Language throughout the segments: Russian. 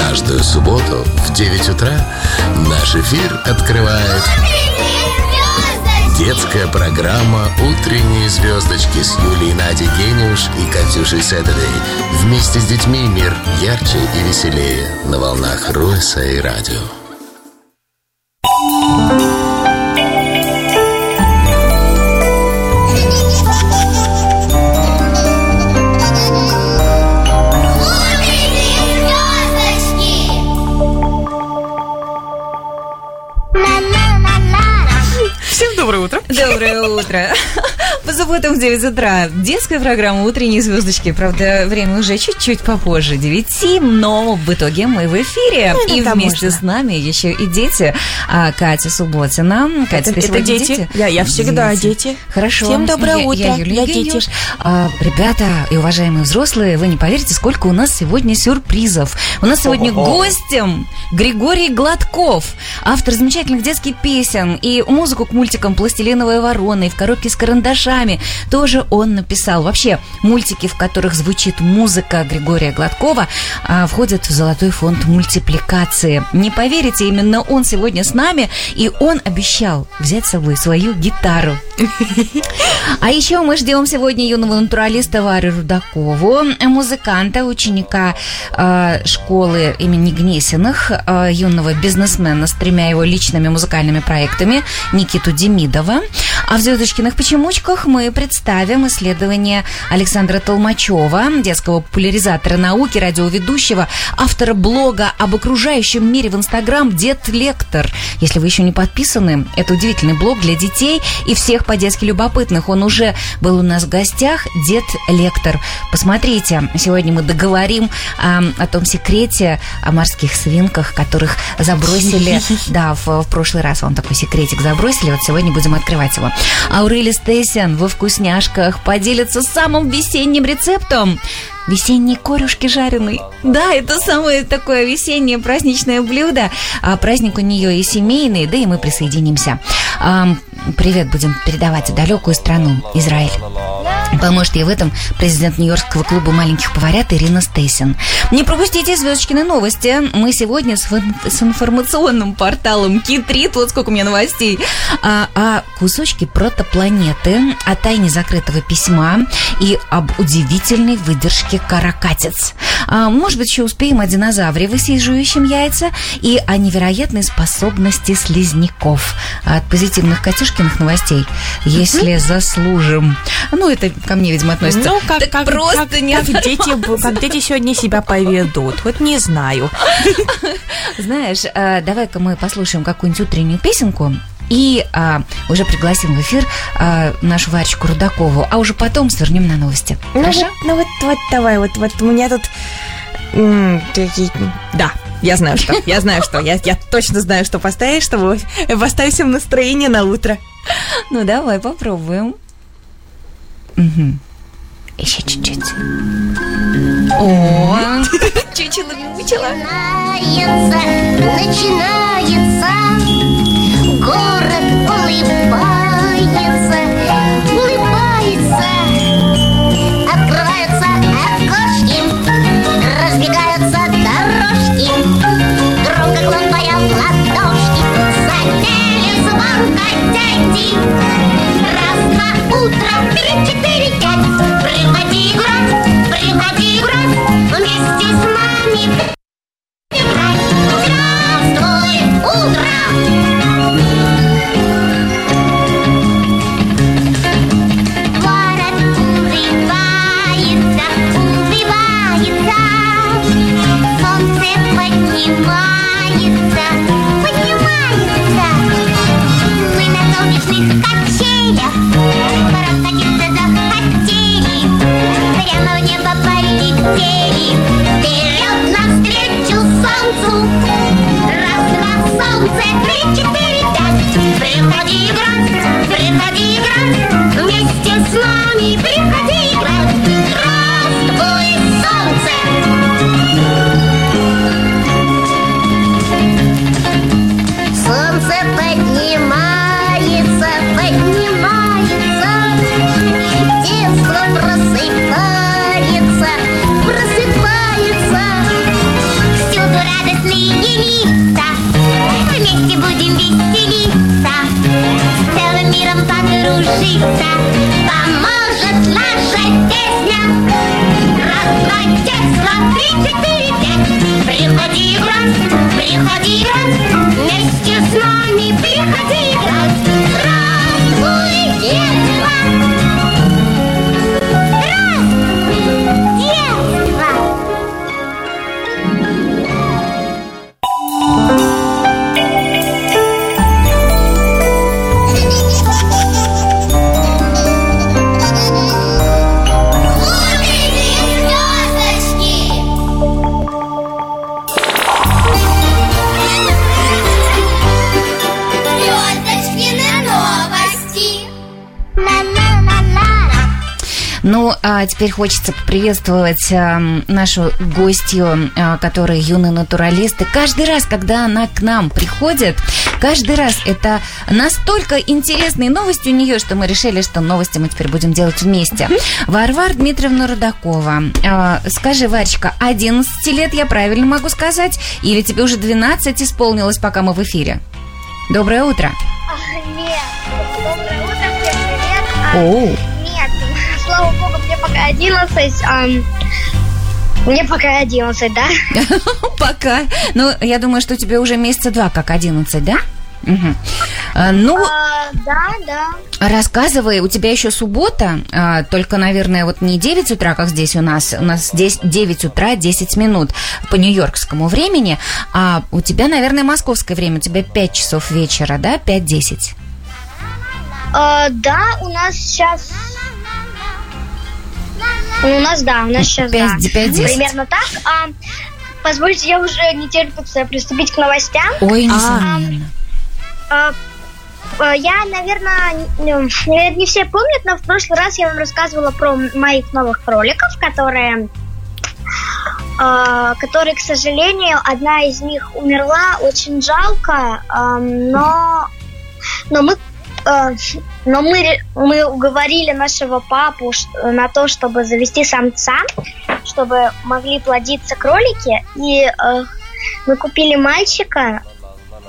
Каждую субботу в 9 утра наш эфир открывает детская программа «Утренние звездочки» с Юлией Надей Гениуш и Катюшей Сэтердей. Вместе с детьми мир ярче и веселее на волнах Руэса и радио. В 9 утра детская программа «Утренние звездочки». Правда, время уже чуть-чуть попозже, 9, но в итоге мы в эфире. Ну, и вместе можно. с нами еще и дети. А, Катя Субботина. Катя, Это- это сегодня дети. Я- я всегда дети. Хорошо. Всем доброе Я- утро. Я, Юлия Я дети. А, ребята и уважаемые взрослые, вы не поверите, сколько у нас сегодня сюрпризов. У нас сегодня Ого. гостем Григорий Гладков, автор замечательных детских песен и музыку к мультикам «Пластилиновая ворона» и «В коробке с карандашами». Тоже он написал. Вообще, мультики, в которых звучит музыка Григория Гладкова, а, входят в золотой фонд мультипликации. Не поверите, именно он сегодня с нами, и он обещал взять с собой свою гитару. А еще мы ждем сегодня юного натуралиста Варю Рудакову, музыканта, ученика э, школы имени Гнесиных, э, юного бизнесмена с тремя его личными музыкальными проектами Никиту Демидова. А в «Звездочкиных почемучках» мы представим исследование Александра Толмачева, детского популяризатора науки, радиоведущего, автора блога об окружающем мире в Инстаграм «Дед Лектор». Если вы еще не подписаны, это удивительный блог для детей и всех по-детски любопытных. Он уже был у нас в гостях, Дед Лектор. Посмотрите, сегодня мы договорим а, о том секрете о морских свинках, которых забросили, да, в, в прошлый раз вам такой секретик забросили, вот сегодня будем открывать его. Аурели Стейсен во вкусняшках поделится самым весенним рецептом. Весенние корюшки жареные. Да, это самое такое весеннее праздничное блюдо. А праздник у нее и семейный, да и мы присоединимся. Ам, привет будем передавать в далекую страну, Израиль. Поможет ей в этом президент Нью-Йоркского клуба маленьких поварят Ирина Стейсен. Не пропустите звездочкины новости. Мы сегодня с, с информационным порталом Китрит, вот сколько у меня новостей, а, о кусочке протопланеты, о тайне закрытого письма и об удивительной выдержке каракатиц. А, может быть, еще успеем о динозавре, высиживающем яйца, и о невероятной способности слизняков. От позитивных Катюшкиных новостей, если заслужим. Ну, это ко мне, видимо, относится. Ну, как, Так как, просто как, не как дети, как дети сегодня себя поведут. Вот не знаю. Знаешь, э, давай-ка мы послушаем какую-нибудь утреннюю песенку и а, уже пригласим в эфир а, нашу Варечку Рудакову, а уже потом свернем на новости. Ну Хорошо? вот, ну вот, вот давай, вот, вот у меня тут... Да, я знаю что, я знаю что, я, я точно знаю, что поставить, чтобы поставить всем настроение на утро. Ну, давай попробуем. Мгм. Еще чуть-чуть. О, чучело-мучело. Начинается, начинается, город улыбается, а теперь хочется поприветствовать эм, нашу гостью, э, которая юный натуралист. И каждый раз, когда она к нам приходит, каждый раз это настолько интересные новости у нее, что мы решили, что новости мы теперь будем делать вместе. Варвар Дмитриевна Рудакова. Э, Скажи, Варечка, 11 лет я правильно могу сказать? Или тебе уже 12 исполнилось, пока мы в эфире? Доброе утро. Нет, доброе утро, всем привет. А. Нет, слава богу, мне пока 11. ам, мне пока 11, да? Пока. Ну, я думаю, что тебе уже месяца два, как 11, да? Мгм. А, Ну, А, да, да. рассказывай, у тебя еще суббота, а, только, наверное, вот не 9 утра, как здесь у нас, у нас здесь 9 утра 10 минут по нью-йоркскому времени, а у тебя, наверное, московское время, у тебя 5 часов вечера, да, 5-10? А, да, у нас сейчас... У нас, да, у нас сейчас, да. Пять- пять-десять. Примерно так. А, позвольте, я уже не терпится приступить к новостям. Ой, несомненно. А, а, Я, наверное, не, не все помнят, но в прошлый раз я вам рассказывала про моих новых кроликов, которые, а, которые, к сожалению, одна из них умерла, очень жалко, а, но, но мы а, но мы, мы уговорили нашего папу на то, чтобы завести самца, чтобы могли плодиться кролики. И э, мы купили мальчика.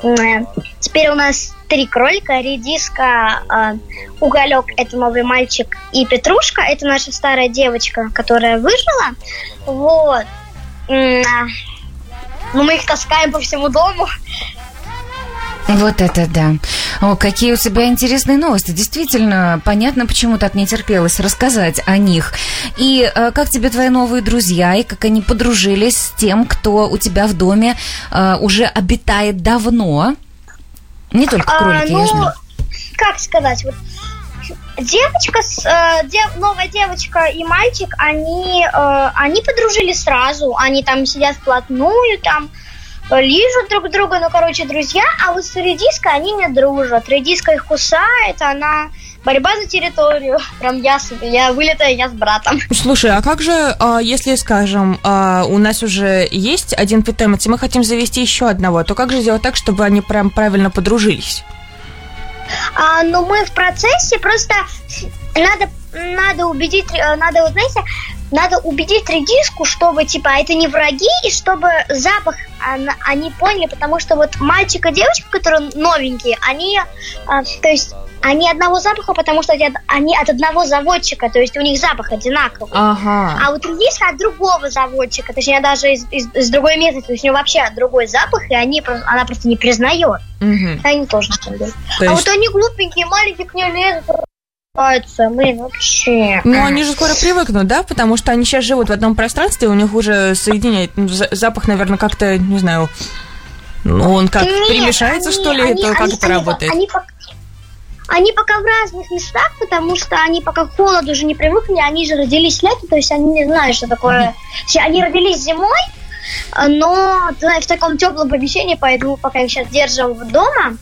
Э, Теперь у нас три кролика. Редиска, э, Уголек – это новый мальчик. И Петрушка – это наша старая девочка, которая выжила. Вот. А, Ну, мы их таскаем по всему дому. Вот это да. О, какие у тебя интересные новости. Действительно, понятно, почему так не терпелось рассказать о них. И э, как тебе твои новые друзья, и как они подружились с тем, кто у тебя в доме э, уже обитает давно? Не только А, кролики, я ну, знаю. как сказать, вот девочка, с, э, дев- новая девочка и мальчик, они, э, они подружились сразу, они там сидят вплотную, там э, лижут друг друга, ну, короче, друзья, а вот с редиской они не дружат. Редиска их кусает, она борьба за территорию. Прям я, я вылетаю, я с братом. Слушай, а как же, а, если, скажем, а, у нас уже есть один питомец, и мы хотим завести еще одного, то как же сделать так, чтобы они прям правильно подружились? А, но мы в процессе просто надо, надо убедить, э, надо, вот знаете, надо убедить редиску, чтобы, типа, это не враги, и чтобы запах она- они поняли, потому что вот мальчик и девочка, которые новенькие, они, а, то есть, они одного запаха, потому что они от- одного заводчика, то есть у них запах одинаковый. Ага. А вот редиска от другого заводчика, точнее, даже из, из, из другой местности, то есть у нее вообще другой запах, и они, она просто не признает. Мгм. Они тоже. То А есть- вот они глупенькие, маленькие к ней лезут, ругаются. Блин, вообще. Ну, они же скоро привыкнут, да? Потому что они сейчас живут в одном пространстве, у них уже соединяет ну, за- запах, наверное, как-то, не знаю, ну, он как Нет, перемешается, они- что ли? они- это как они- это они- работает? Они, пока, они пока в разных местах, потому что они пока к холоду уже не привыкли, они же родились летом, то есть они не знают, что такое. Все, Они родились зимой, но знаешь, в таком теплом помещении, поэтому пока их сейчас держим дома.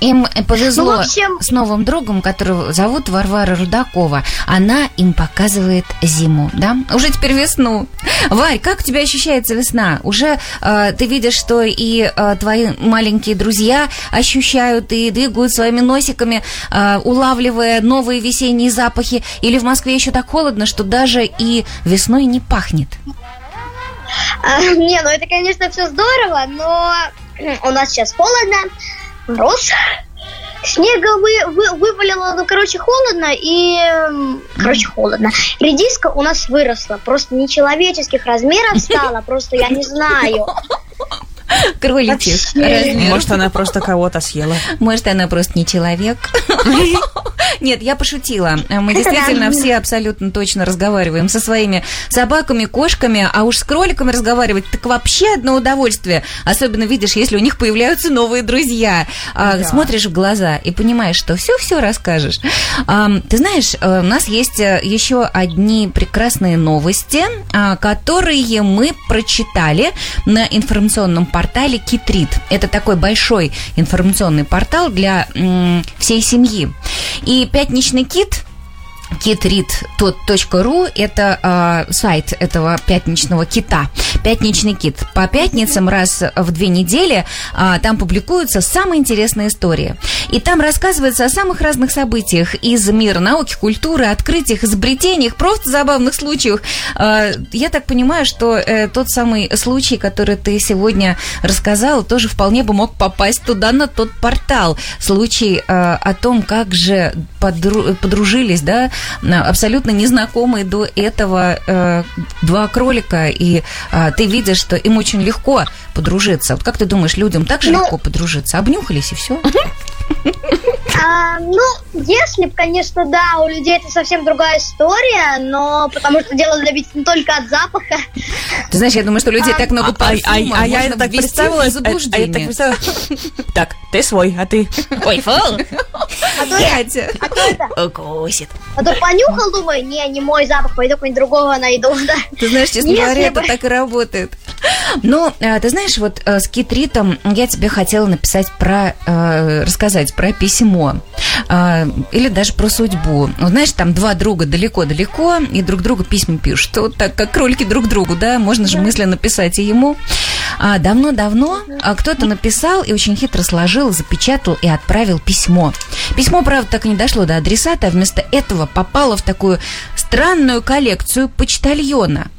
Им повезло Ну, общем- с новым другом, которого зовут Варвара Рудакова. Она им показывает зиму, да? Уже теперь весну. Варь, как у тебя ощущается весна? Уже э, ты видишь, что и э, твои маленькие друзья ощущают и двигают своими носиками, э, улавливая новые весенние запахи? Или в Москве еще так холодно, что даже и весной не пахнет? А, не, ну это, конечно, все здорово, но у нас сейчас холодно, мороз, снега вы, вы- вывалило, ну, короче, холодно и... Короче, холодно. Редиска у нас выросла, просто нечеловеческих размеров стала, просто я не знаю. Кроличьих размеров. Может, она просто кого-то съела. Может, она просто не человек. Нет, я пошутила. Мы действительно все абсолютно точно разговариваем со своими собаками, кошками, а уж с кроликами разговаривать так вообще одно удовольствие. Особенно видишь, если у них появляются новые друзья. А, Да. Смотришь в глаза и понимаешь, что все-все расскажешь. А, Ты знаешь, э, у нас есть э, еще одни прекрасные новости, а, которые мы прочитали на информационном портале Китрит. Это такой большой информационный портал для всей семьи. И пятничный кит kitread.ru это а, сайт этого пятничного кита. Пятничный кит. По пятницам раз в две недели а, там публикуются самые интересные истории. И там рассказывается о самых разных событиях из мира науки, культуры, открытиях, изобретениях, просто забавных случаях. А, я так понимаю, что э, тот самый случай, который ты сегодня рассказал, тоже вполне бы мог попасть туда, на тот портал. Случай э, о том, как же подру- подружились, да, абсолютно незнакомые до этого э, два кролика, и э, ты видишь, что им очень легко подружиться. Вот как ты думаешь, людям так же Ну- легко подружиться? Обнюхались и все? А, ну, если бы, конечно, да, у людей это совсем другая история, но потому что дело добиться не только от запаха. Ты знаешь, я думаю, что людей так много А, а- парфюма, а я можно это так ввести их представила. в а- а я так заблуждение. представила. Так, ты свой, а ты? Ой, фу! А а то это, Укусит. а то понюхал, думаю, не, не мой запах, пойду какого-нибудь другого найду, да. Ты знаешь, честно Если говоря, это бы- так и работает. Ну, э, ты знаешь, вот э, с Китритом я тебе хотела написать про, э, рассказать про письмо. Или даже про судьбу. Вот знаешь, там два друга далеко-далеко, и друг другу письма пишут. Вот так, как кролики друг другу, да, можно же мысленно написать и ему. А давно-давно а, кто-то написал и очень хитро сложил, запечатал и отправил письмо. Письмо, правда, так и не дошло до адресата, а вместо этого попало в такую странную коллекцию почтальона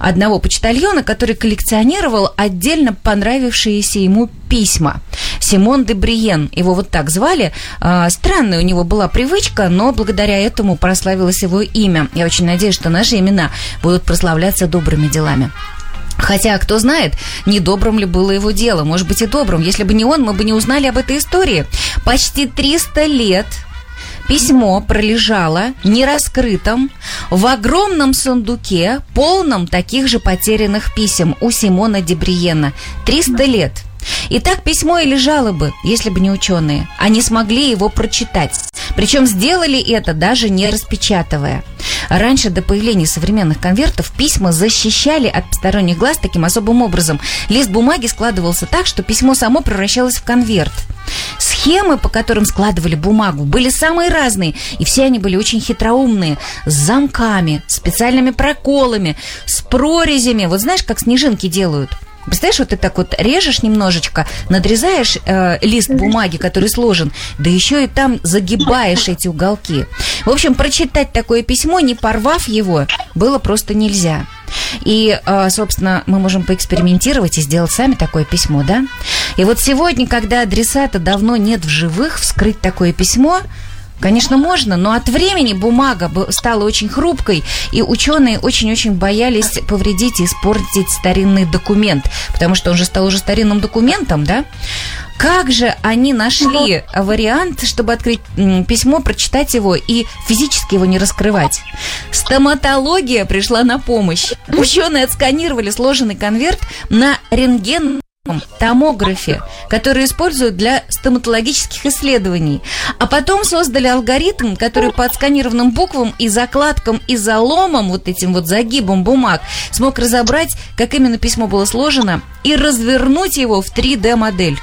одного почтальона, который коллекционировал отдельно понравившиеся ему письма. Симон де Бриен, его вот так звали. А, Странная у него была привычка, но благодаря этому прославилось его имя. Я очень надеюсь, что наши имена будут прославляться добрыми делами. Хотя, кто знает, недобрым ли было его дело. Может быть и добрым. Если бы не он, мы бы не узнали об этой истории. Почти 300 лет Письмо пролежало нераскрытым в огромном сундуке, полном таких же потерянных писем у Симона Дебриена. 300 лет. И так письмо и лежало бы, если бы не ученые. Они смогли его прочитать. Причем сделали это даже не распечатывая. Раньше, до появления современных конвертов, письма защищали от посторонних глаз таким особым образом. Лист бумаги складывался так, что письмо само превращалось в конверт. Схемы, по которым складывали бумагу, были самые разные, и все они были очень хитроумные, с замками, специальными проколами, с прорезями. Вот знаешь, как снежинки делают? Представляешь, вот ты так вот режешь немножечко, надрезаешь э, лист бумаги, который сложен, да еще и там загибаешь эти уголки. В общем, прочитать такое письмо, не порвав его, было просто нельзя. И, э, собственно, мы можем поэкспериментировать и сделать сами такое письмо, да? И вот сегодня, когда адресата давно нет в живых, вскрыть такое письмо Конечно, можно, но от времени бумага стала очень хрупкой, и ученые очень-очень боялись повредить и испортить старинный документ, потому что он же стал уже старинным документом, да? Как же они нашли вариант, чтобы открыть письмо, прочитать его и физически его не раскрывать? Стоматология пришла на помощь. Ученые отсканировали сложенный конверт на рентген томографе, который используют для стоматологических исследований. А потом создали алгоритм, который по отсканированным буквам и закладкам, и заломам, вот этим вот загибом бумаг, смог разобрать, как именно письмо было сложено, и развернуть его в 3D-модель.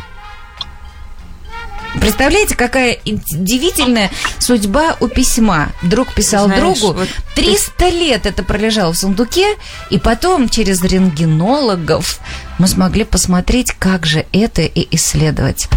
Представляете, какая удивительная судьба у письма. Друг писал Знаешь, другу. вот 300 лет это пролежало в сундуке, и потом через рентгенологов мы смогли посмотреть, как же это и исследовать.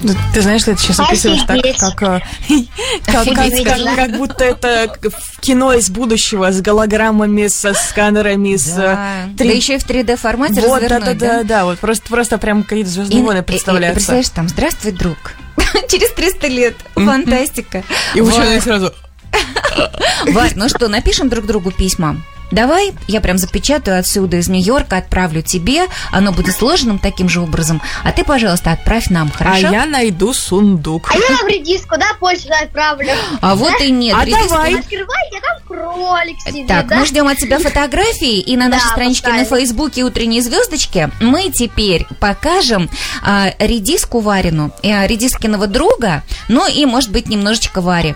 Ну, Ты знаешь, что ты сейчас описываешь так, как, э, как, как, как- как будто это кино из будущего с голограммами, со сканерами, с Да, э, да еще и в 3D формате Вот, да, развернуть, да, да, да, вот просто, просто прям какие-то звездные войны И- и- и представляются. представляешь, там, здравствуй, друг. Через 300 лет. Фантастика. И ученые сразу. Варь, ну что, напишем друг другу письма? Давай я прям запечатаю отсюда из Нью-Йорка, отправлю тебе. Оно будет сложенным таким же образом. А ты, пожалуйста, отправь нам, А хорошо? я найду сундук. А я в редиску, да, почту отправлю. А вот и нет. А редиску давай. Открывайте, а там кролик сидит, Так, да? мы ждем от тебя фотографии, и на Да, нашей страничке на. Фейсбуке «Утренние звездочки» мы теперь покажем а, редиску Варину, и, а, редискиного друга, ну и, может быть, немножечко Вари.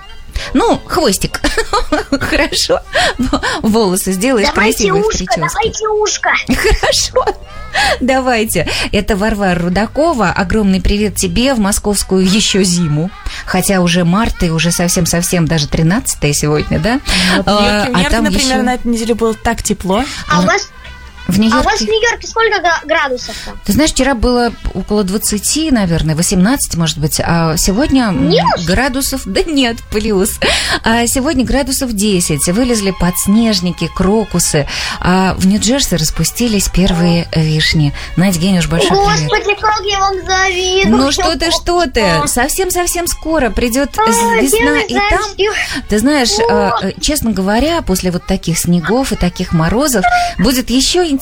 Ну, хвостик. Хорошо. Волосы сделаешь Давайте красивые в ушко, прическе. давайте ушко. Хорошо. Давайте. Это Варвара Рудакова. Огромный привет тебе в московскую еще зиму. Хотя уже март и уже совсем-совсем даже 13 сегодня, да? Вот А, а там например, еще на этой неделе было так тепло. А у вас, в а у Нью-Йорке... вас в Нью-Йорке сколько гра- градусов там? Ты знаешь, вчера было около 20, наверное, 18, может быть, а сегодня Минус? градусов... Да нет, плюс. А сегодня градусов 10. Вылезли подснежники, крокусы. А в Нью-Джерси распустились первые вишни. Надь Генюш, большой привет. Господи, как я вам завидую. Ну что ты, что ты? Совсем-совсем скоро придет Ой, весна, и там ты знаешь, О! э, э, честно говоря, после вот таких снегов и таких морозов будет еще интереснее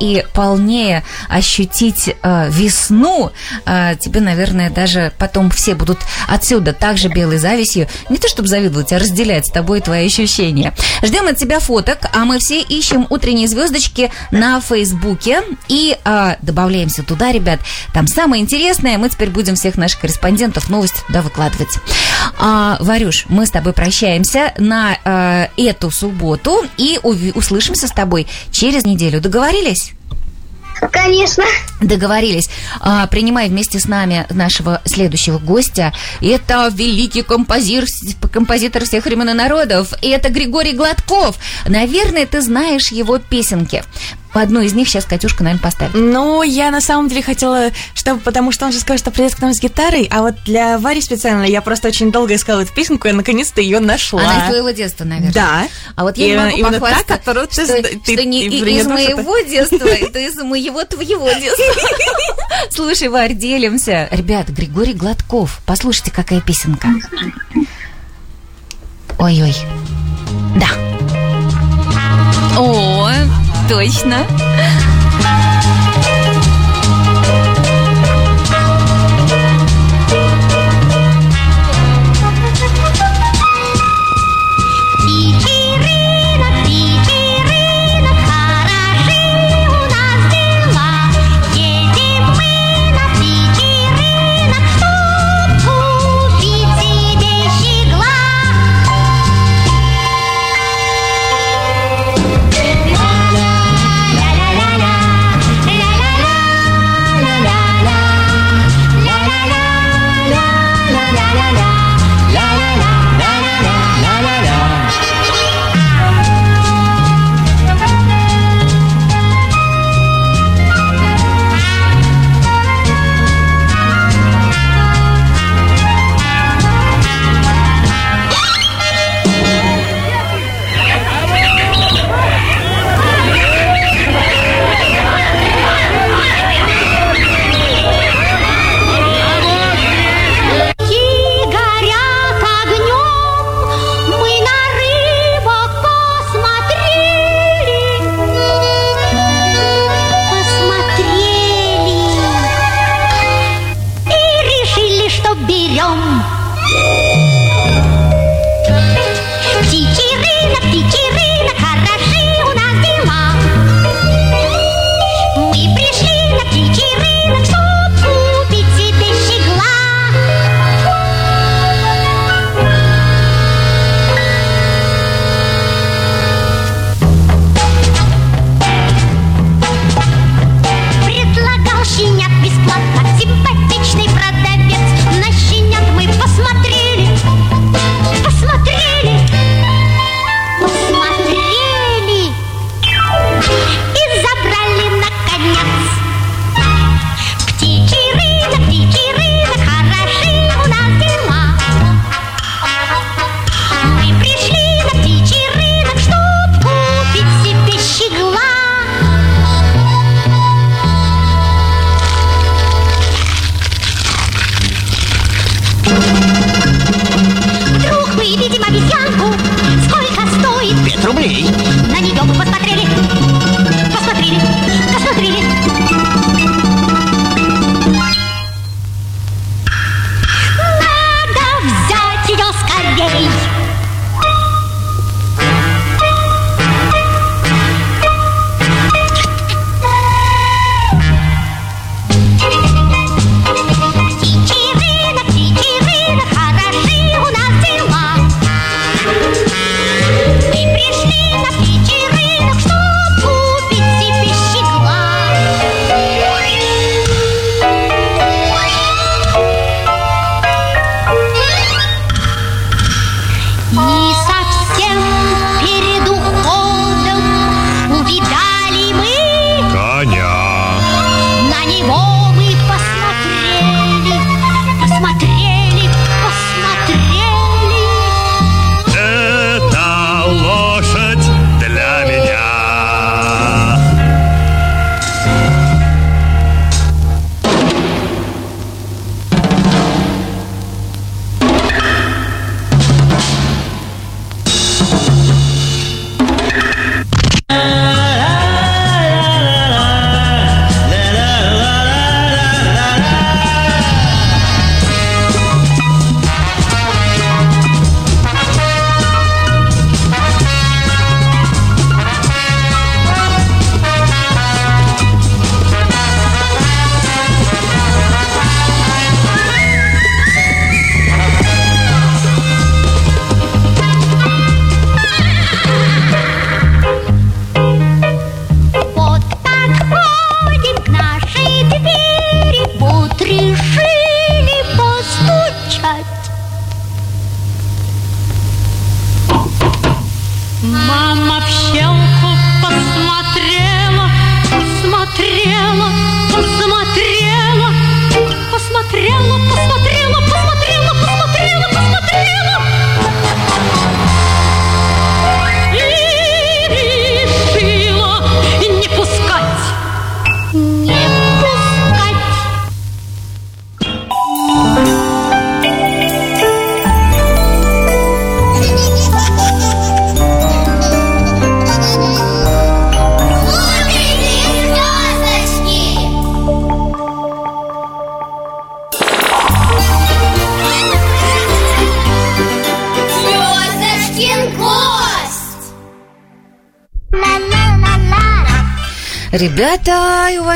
и полнее ощутить э, весну. Э, тебе, наверное, даже потом все будут отсюда также белой завистью, не то чтобы завидовать, а разделять с тобой твои ощущения. Ждем от тебя фоток, а мы все ищем утренние звездочки на Фейсбуке и э, добавляемся туда, ребят. Там самое интересное, мы теперь будем всех наших корреспондентов новости туда выкладывать. А, Варюш, мы с тобой прощаемся на э, эту субботу и услышимся с тобой через неделю. Договорились? Конечно. Договорились. А, принимай вместе с нами нашего следующего гостя. Это великий композир, композитор всех времен и народов. И это Григорий Гладков. Наверное, ты знаешь его песенки. Одну из них сейчас Катюшка, наверное, поставит. Ну, я на самом деле хотела, чтобы, потому что он же сказал, что придет к нам с гитарой, а вот для Вари специально я просто очень долго искала эту песенку, и наконец-то ее нашла. Она из твоего детства, наверное. Да. А вот я И не могу именно та, которую ты что, ты- что не и- из моего детства, это из моего твоего детства. Слушай, Варь, делимся. Ребят, Григорий Гладков, послушайте, какая песенка. Ой-ой. Да. О, точно.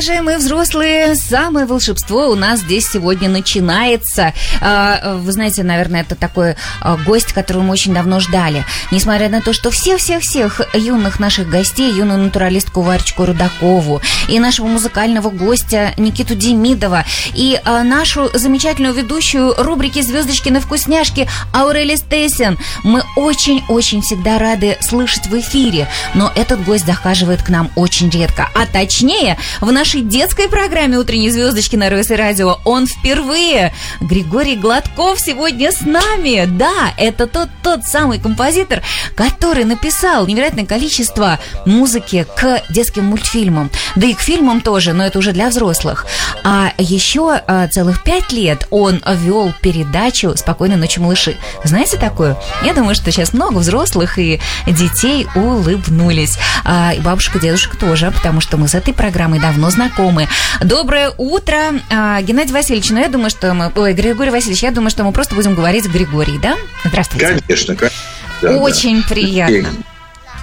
И уважаемые взрослые, самое волшебство у нас здесь сегодня начинается. А, Вы знаете, наверное, это такой а, гость, которого мы очень давно ждали. Несмотря на то, что всех-всех-всех юных наших гостей, юную натуралистку Варечку Рудакову и нашего музыкального гостя Никиту Демидова и а, нашу замечательную ведущую рубрики «Звездочки на вкусняшки» Аурели Стейсен, мы очень-очень всегда рады слышать в эфире, но этот гость захаживает к нам очень редко. А точнее, в нашей детской программе «Утренние звездочки» на РС Радио он впервые. Григорий Гладков сегодня с нами. Да, это тот, тот самый композитор, который написал невероятное количество музыки к детским мультфильмам. Да и к фильмам тоже, но это уже для взрослых. А еще а, целых пять лет он вел передачу «Спокойной ночи, малыши». Знаете такую? Я думаю, что сейчас много взрослых и детей улыбнулись. А, и бабушка, дедушка тоже, потому что мы с этой программой давно знакомы. Доброе утро, а, Геннадий Васильевич. Ну, я думаю, что мы... Ой, Григорий Васильевич, я думаю, что мы просто будем говорить Григорий, да? Здравствуйте. Конечно, конечно. Да, да. Очень приятно.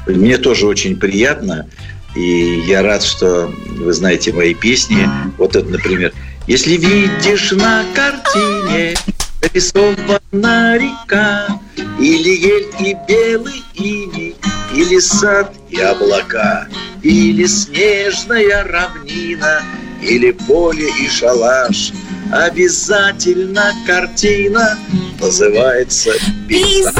И Мне тоже очень приятно. И я рад, что вы знаете мои песни. Вот это, например. Если видишь на картине нарисована река, Или ель и белый иней, Или сад и облака, Или снежная равнина, Или поле и шалаш, Обязательно картина называется пейзаж.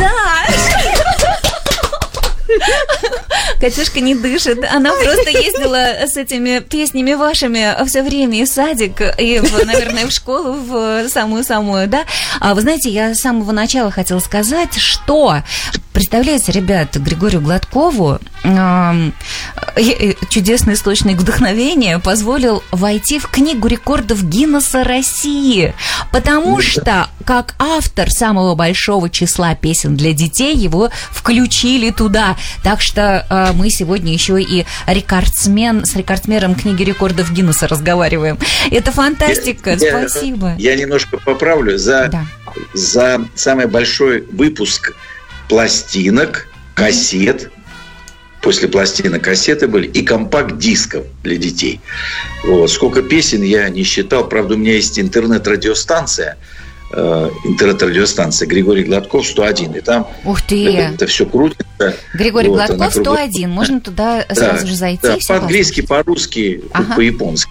Катюшка не дышит. Она просто ездила с этими песнями вашими все время и в садик, и, в, наверное, в школу, в самую-самую, да? А вы знаете, я с самого начала хотела сказать, что Представляете, ребят, Григорию Гладкову э, чудесный источник вдохновения позволил войти в книгу рекордов Гиннесса России, потому что как автор самого большого числа песен для детей его включили туда. Так что э, мы сегодня еще и рекордсмен с рекордсменом книги рекордов Гиннесса разговариваем. Это фантастика. Я- Спасибо. Я немножко поправлю. За, Да. за самый большой выпуск пластинок, кассет, после пластинок кассеты были, и компакт-дисков для детей. Вот. Сколько песен я не считал. Правда, у меня есть интернет-радиостанция, э, интернет-радиостанция Григорий Гладков 101. И там Ух ты. это все крутится. Григорий Вот, Гладков круглая. 101. Можно туда Да, сразу же зайти да, по-английски, по-русски, Ага. по-японски.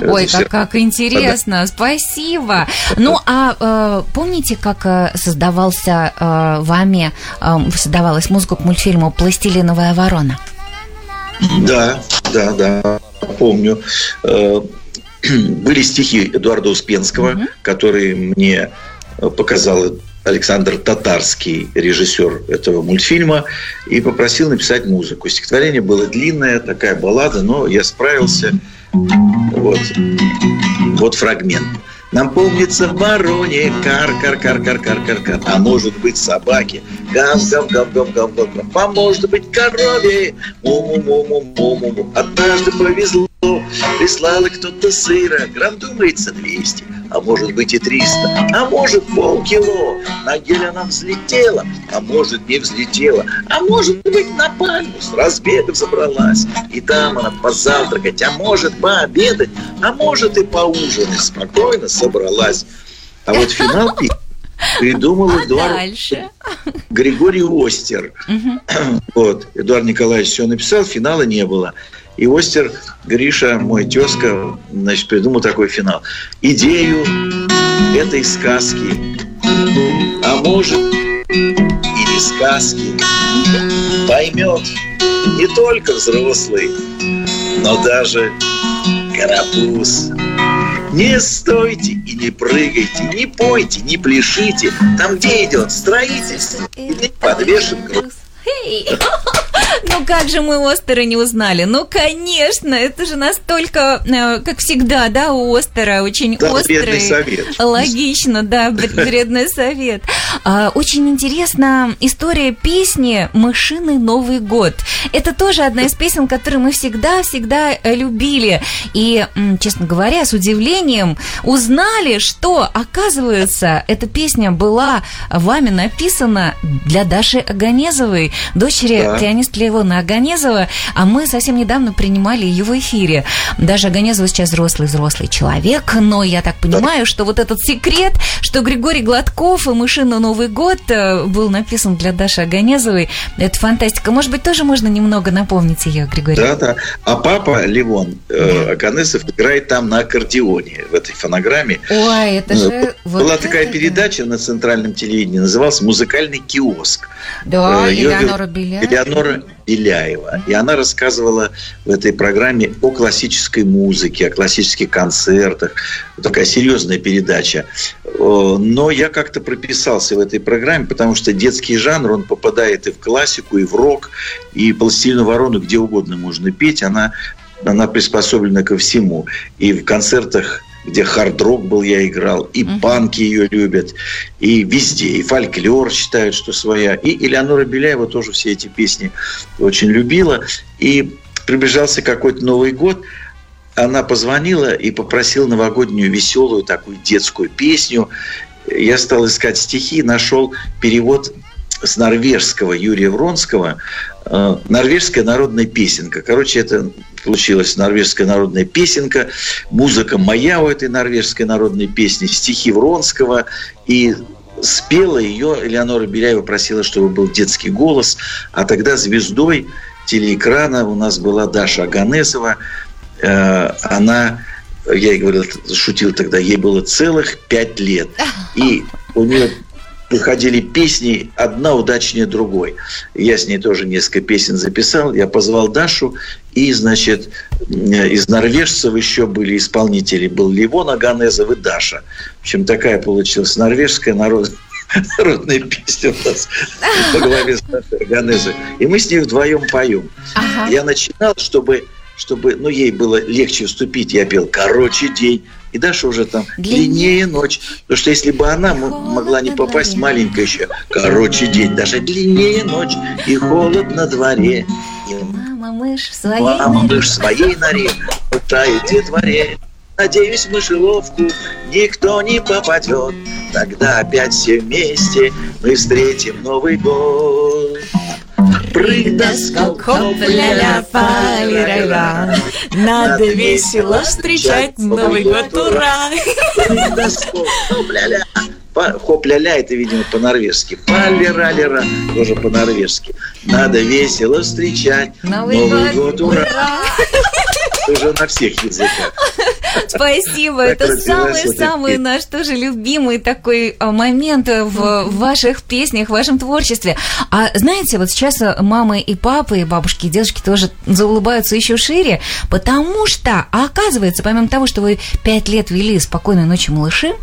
Ой, как, как интересно, спасибо. Ну, а э, помните, как э, создавался э, вами, э, создавалась музыка к мультфильму «Пластилиновая ворона»? Да, да, да, помню. Были стихи Эдуарда Успенского, которые мне э, показал Александр Татарский, режиссер этого мультфильма, и попросил написать музыку. Стихотворение было длинное, такая баллада, но я справился. Вот, вот фрагмент. Нам помнится в вороне кар кар кар кар кар кар кар. А может быть собаки. Гав гав гав гав гав гав гав. А может быть корове. Му му му му му му однажды повезло прислал кто-то сыра грамм думается 200 а может быть и 300 а может полкило на гель она взлетела а может не взлетела а может быть на пальму с разбега забралась и там она позавтракать а может пообедать а может и поужинать спокойно собралась. А вот финал придумал А Эдуард дальше? Григорий Остер. Вот, Эдуард Николаевич все написал, финала не было. И Остер, Гриша, мой тезка, значит, придумал такой финал. Идею этой сказки, а может и не сказки, поймет не только взрослый, но даже карапуз. Не стойте и не прыгайте, не пойте, не пляшите. Там, где идет строительство, подвешен груз. Эй! Ну как же мы Остера не узнали? Ну, конечно, это же настолько, э, как всегда, да, у Остера очень Да, острый. совет. Логично, да, вред- вредный совет. А, Очень интересна история песни «Мышиный Новый год». Это тоже одна из песен, которую мы всегда-всегда э, любили. И, честно говоря, с удивлением узнали, что, оказывается, эта песня была вами написана для Даши Аганезовой, дочери Да. пианиста Леона Аганезова, а мы совсем недавно принимали ее в эфире. Даша Аганезова сейчас взрослый-взрослый человек, но я так понимаю, что вот этот секрет, что Григорий Гладков и «Мышина Новый год» э, был написан для Даши Аганезовой, это фантастика. Может быть, тоже можно немного напомнить ее, Григорий? Да, да. А папа Левон э, Аганесов играет там на аккордеоне в этой фонограмме. Ой, это Ну, же... вот Была это такая да. передача на центральном телевидении, называлась «Музыкальный киоск». Да, Э, её Элеонора Беляева. Элеонора Беляева. И она рассказывала в этой программе о классической музыке, о классических концертах. Такая серьезная передача. Э, Но я как-то прописался в этой программе, потому что детский жанр, он попадает и в классику, и в рок, и «Пластилину ворону» где угодно можно петь. Она, она приспособлена ко всему. И в концертах где хард-рок был, я играл, и Мгм. панки ее любят, и везде, и фольклор считают, что своя. И Элеонора Беляева тоже все эти песни очень любила. И приближался какой-то Новый год, она позвонила и попросила новогоднюю веселую такую детскую песню. Я стал искать стихи, нашел перевод с норвежского Юрия Вронского э, «Норвежская народная песенка». Короче, это получилась норвежская народная песенка, музыка моя у этой норвежской народной песни, стихи Вронского, и спела ее Элеонора Беляева, просила, чтобы был детский голос, а тогда звездой телеэкрана у нас была Даша Аганесова, Э, она, я ей говорил, шутил тогда, ей было целых пять лет, и у нее выходили песни, одна удачнее другой. Я с ней тоже несколько песен записал. Я позвал Дашу, и, значит, из норвежцев еще были исполнители. Был Ливон Аганезов и Даша. В общем, такая получилась норвежская народ... народная песня у нас по главе с Дашей. И мы с ней вдвоем поем. Ага. Я начинал, чтобы, чтобы, ну, ей было легче вступить. Я пел «Короче день». И Даша уже там Длиннее. ночь. Потому что если бы она могла не попасть, маленькая еще. Короче день, даже длиннее ночь, и холод на дворе. И Мама мышь в своей... мама мышь в своей норе, утает детворе. Надеюсь, в мышеловку никто не попадет. Тогда опять все вместе мы встретим Новый год. Прыг да скок, Хоп-ля-ля, фа-ли-ля-ля. Надо весело встречать Новый год, ура! Прыг да скок, хоп-ля-ля. Хоп-ля-ля, это, видимо, по-норвежски. Фа-ли-ра-ли-ра, тоже по-норвежски. Надо весело встречать Новый Новый год, год, ура! Уже на всех языках. Спасибо. Это самый-самый наш тоже любимый такой а, момент в ваших песнях, в вашем творчестве. А знаете, вот сейчас а, мамы и папы, и бабушки, и дедушки тоже заулыбаются еще шире, потому что, оказывается, помимо того, что вы пять лет вели «Спокойной ночи, малыши»,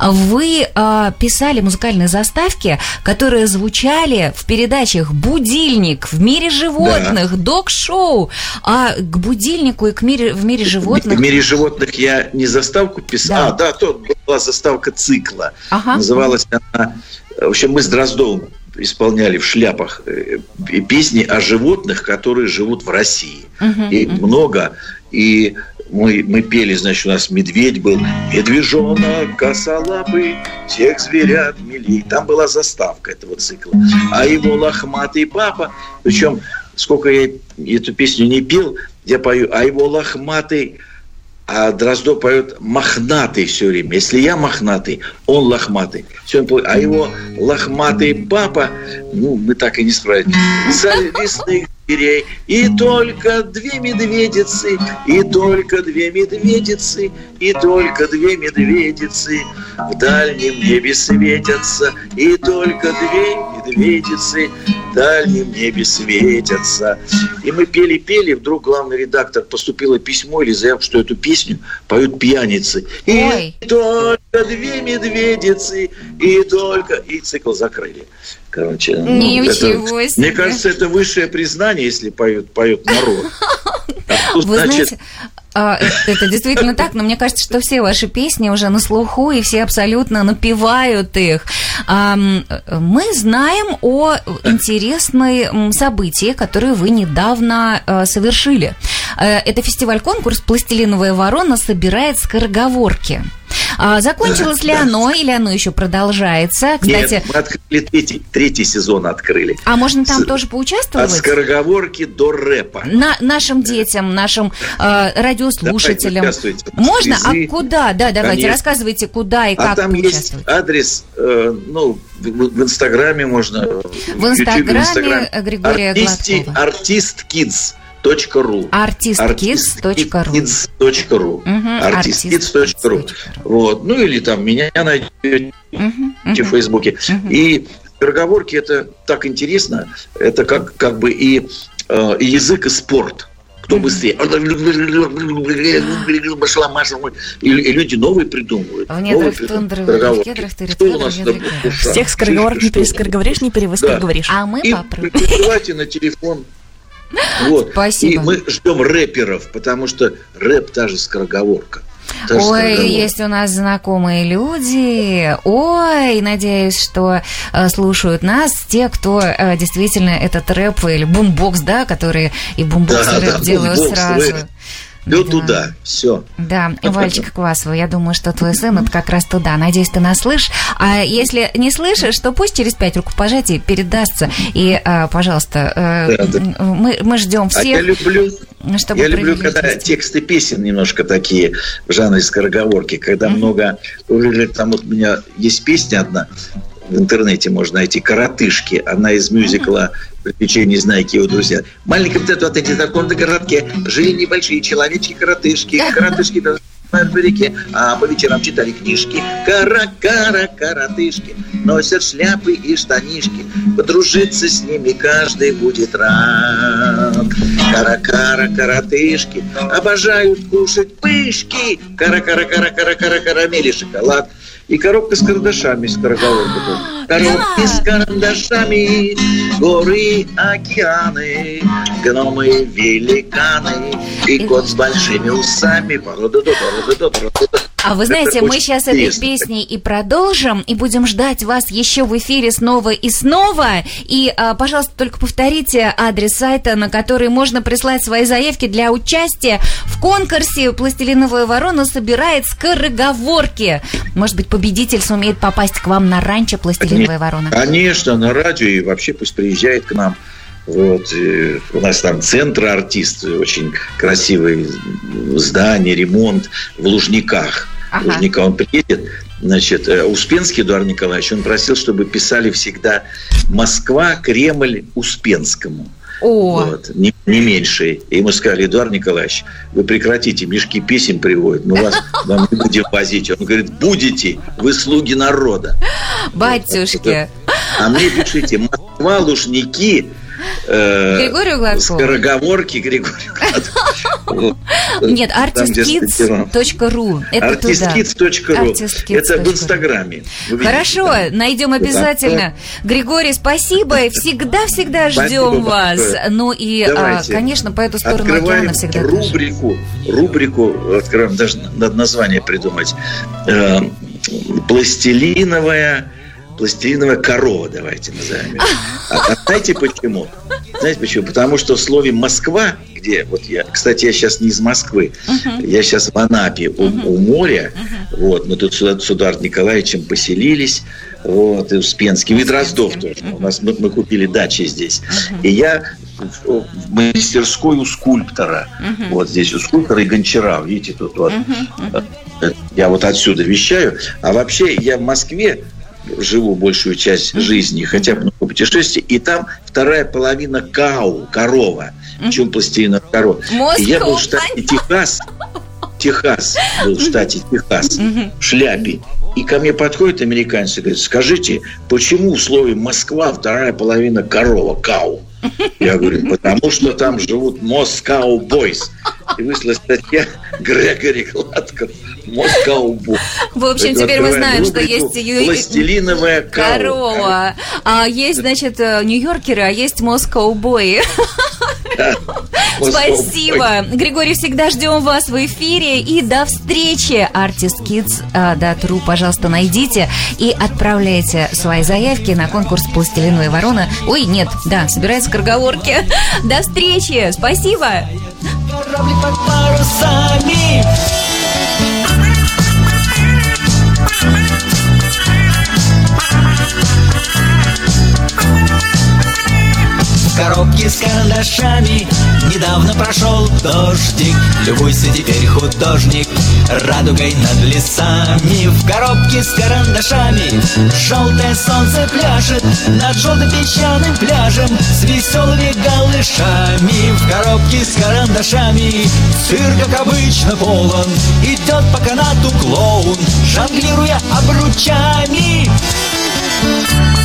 вы а, писали музыкальные заставки, которые звучали в передачах «Будильник», «В мире животных», «Док-шоу», а к будильнику и к мире, в мире животных... В мире животных я не заставку писал. Да. А, да, то была заставка цикла. Ага. Называлась она... В общем, мы с Дроздовым исполняли в шляпах э, э, песни о животных, которые живут в России. И много. И мы, мы пели, значит, у нас медведь был. Медвежонок, косолапый, всех зверят милей. Там была заставка этого цикла. А его лохматый папа, причем сколько я эту песню не пел, я пою, а его лохматый а Дроздов поет мохнатый все время. Если я мохнатый, он лохматый. Все он. А его лохматый папа, ну, мы так и не справились. За лесных зверей. И только две медведицы, и только две медведицы, и только две медведицы в дальнем небе светятся, и только две медведицы в дальнем небе светятся. И мы пели-пели, вдруг главный редактор поступило письмо или заявка, что эту песню поют пьяницы. И Ой. только две медведицы, и только... И цикл закрыли. Короче, ну, это- себе. Мне кажется, это высшее признание, если поет, поет народ. А тут, Вы значит, знаете, а, это действительно так, но мне кажется, что все ваши песни уже на слуху, и все абсолютно напевают их. Мы знаем о интересной м, событии, которое вы недавно э, совершили. Э, Это фестиваль-конкурс «Пластилиновая ворона» собирает скороговорки. А Закончилось ли оно, или оно еще продолжается? Кстати, Нет, мы открыли третий, третий сезон открыли. а можно там С- тоже От поучаствовать? скороговорки до рэпа. На, нашим детям, нашим э, радиослушателям. Давайте. Можно? Связи. А куда? Да, давайте, Конечно. рассказывайте, куда и А как там есть адрес, э, ну, в, в Инстаграме можно. В Инстаграме Григория Артисти- Гладкова. Артисткидс.ру Artistkids.ru Artistkids.ru Artistkids.ru Вот. Ну, или там меня найдете в. Фейсбуке. И переговорки это так интересно. Это как, как бы и, э, и язык, и спорт. Кто быстрее. Пошла Маша. И, люди новые придумывают. В недрах тундры, в кедрах ты? Всех скороговорок не перескороговоришь, не перевыскороговоришь. А мы попробуем. присылайте на телефон. Вот. Спасибо. И мы ждем рэперов, потому что рэп та же скороговорка. Ой, скороговорка. есть у нас знакомые люди. Ой, надеюсь, что э, слушают нас те, кто э, действительно этот рэп или бумбокс, да, которые и бумбокс Да, и рэп да, делают бумбокс, сразу. рэп. Все Да. туда, все. Да, Вальчик Квасова, я думаю, что твой сын это как раз туда. Надеюсь, ты нас слышишь. А если не слышишь, то пусть через пять рукопожатий передастся. И, а, пожалуйста, э, Да, да. мы, мы ждем А я всех, люблю, чтобы я люблю, когда вместе. тексты песен немножко такие в жанре скороговорки, когда много... Там вот у меня есть песня одна, в интернете можно найти «Коротышки». Она из мюзикла «Приключения Знайки и его друзья». В маленьком вот эти таком городке жили небольшие человечки-коротышки. Коротышки по реке, а по вечерам читали книжки. Кара-кара, коротышки, носят шляпы и штанишки. Подружиться с ними каждый будет рад. Кара-кара, коротышки, обожают кушать пышки. Кара-кара-кара-кара-кара, карамели, шоколад. И коробка с карандашами, с скороговоркой. Коробки с карандашами, горы, океаны, гномы, великаны, и кот с большими усами. Пару-ду-ду, пару-ду-ду, пару-ду-ду. А вы знаете, Это мы сейчас этой интересно. песней и продолжим, и будем ждать вас еще в эфире снова и снова. И, а, пожалуйста, только повторите адрес сайта, на который можно прислать свои заявки для участия в конкурсе «Пластилиновая ворона» собирает скороговорки. Может быть, победитель сумеет попасть к вам на ранчо «Пластилиновая ворона». Конечно, на радио и вообще пусть приезжает к нам. Вот, э, у нас там центр артист, очень красивое здание, ремонт в Лужниках. Ага. Лужника он приедет. Значит, э, Успенский Эдуард Николаевич, он просил, чтобы писали всегда Москва, Кремль, Успенскому. О, Вот, не, не меньше. И ему сказали, Эдуард Николаевич, вы прекратите, мешки писем приводят, мы вас вам не будем возить. Он говорит, будете, вы слуги народа. батюшки. А мне пишите, Москва, Лужники, э, Григорию Гладкову. скороговорки Григорию Гладкову. Нет, artistkids.ru. Artistkids.ru. Это в Инстаграме. Хорошо, найдем обязательно. Григорий, спасибо. Всегда-всегда ждем вас. Ну и, а, конечно, по эту сторону океана всегда рубрику, рубрику, открываем, даже надо название придумать. Э, пластилиновая, пластилиновая корова, давайте назовем. А, а знаете почему? Знаете почему? Потому что в слове Москва, где вот я, кстати, я сейчас не из Москвы, я сейчас в Анапе у, у моря, вот, мы тут сюда, с Эдуардом Николаевичем поселились, вот, и Успенским, и Дроздов тоже. У нас мы, мы купили дачи здесь. И я в, в мастерской у скульптора, вот здесь у скульптора и гончара, видите, тут вот. Э, Я вот отсюда вещаю. А вообще я в Москве живу большую часть жизни, хотя бы много путешествий, и там вторая половина кау, корова, чем пластилиновая корова. И я был в штате Техас, Техас, был в штате Техас, в шляпе. И ко мне подходит американец и говорит, скажите, почему в слове Москва вторая половина корова, кау? Я говорю, потому что там живут Москау Бойс. И вышла статья Грегори Гладков Москау Бойс. В общем, теперь мы знаем, что есть ю- Пластилиновая корова. корова. А есть, значит, э, нью-йоркеры, а есть москоу-бои. Спасибо. Григорий, всегда ждем вас в эфире. И до встречи. artistkids.ru, пожалуйста, найдите и отправляйте свои заявки на конкурс «Пластилиновая ворона». Ой, нет, да, собирается скороговорки. До встречи. Спасибо. Кораблик под парусами В коробке с карандашами Недавно прошел дождик. Любуйся теперь художник Радугой над лесами. В коробке с карандашами Желтое солнце пляшет Над желтым песчаным пляжем С веселыми голышами В коробке с карандашами Цирк, как обычно, полон. Идет по канату клоун Жонглируя обручами. В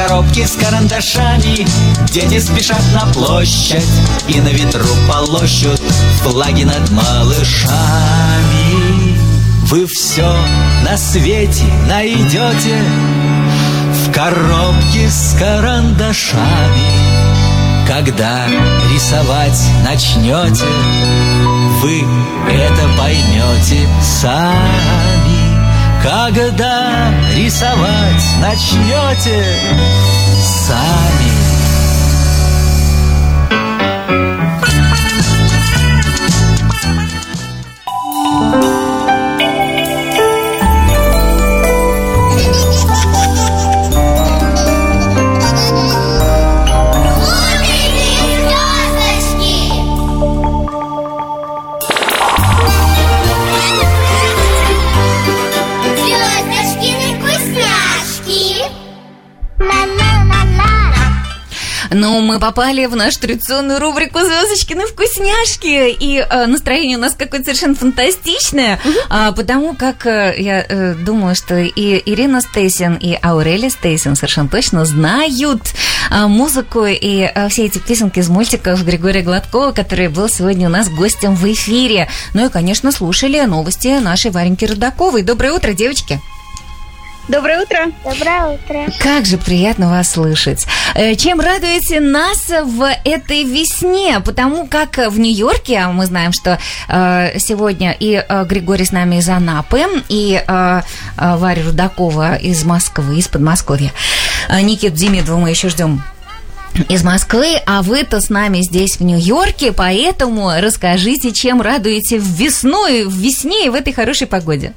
коробке с карандашами. Дети спешат на площадь И на ветру полощут Флаги над малышами. Вы все на свете найдете В коробке с карандашами. Когда рисовать начнете Вы это поймете сами когда рисовать начнете сами. Мы попали в нашу традиционную рубрику «Звездочки на вкусняшки», и э, настроение у нас какое-то совершенно фантастичное, а, потому как э, я э, думаю, что и Ирина Стейсин, и Аурелия Стейсин совершенно точно знают а, музыку и а, все эти песенки из мультиков Григория Гладкова, который был сегодня у нас гостем в эфире. Ну и, конечно, слушали новости нашей Вареньки Рудаковой. Доброе утро, девочки! Доброе утро. Доброе утро. Как же приятно вас слышать. Э, Чем радуете нас в этой весне? Потому как в Нью-Йорке, а мы знаем, что э, сегодня и э, Григорий с нами из Анапы, и Варя Рудакова из Москвы, из Подмосковья. Никиту Демидову мы еще ждем из Москвы, а вы-то с нами здесь в Нью-Йорке, поэтому расскажите, чем радуете в весну, и в весне и в этой хорошей погоде.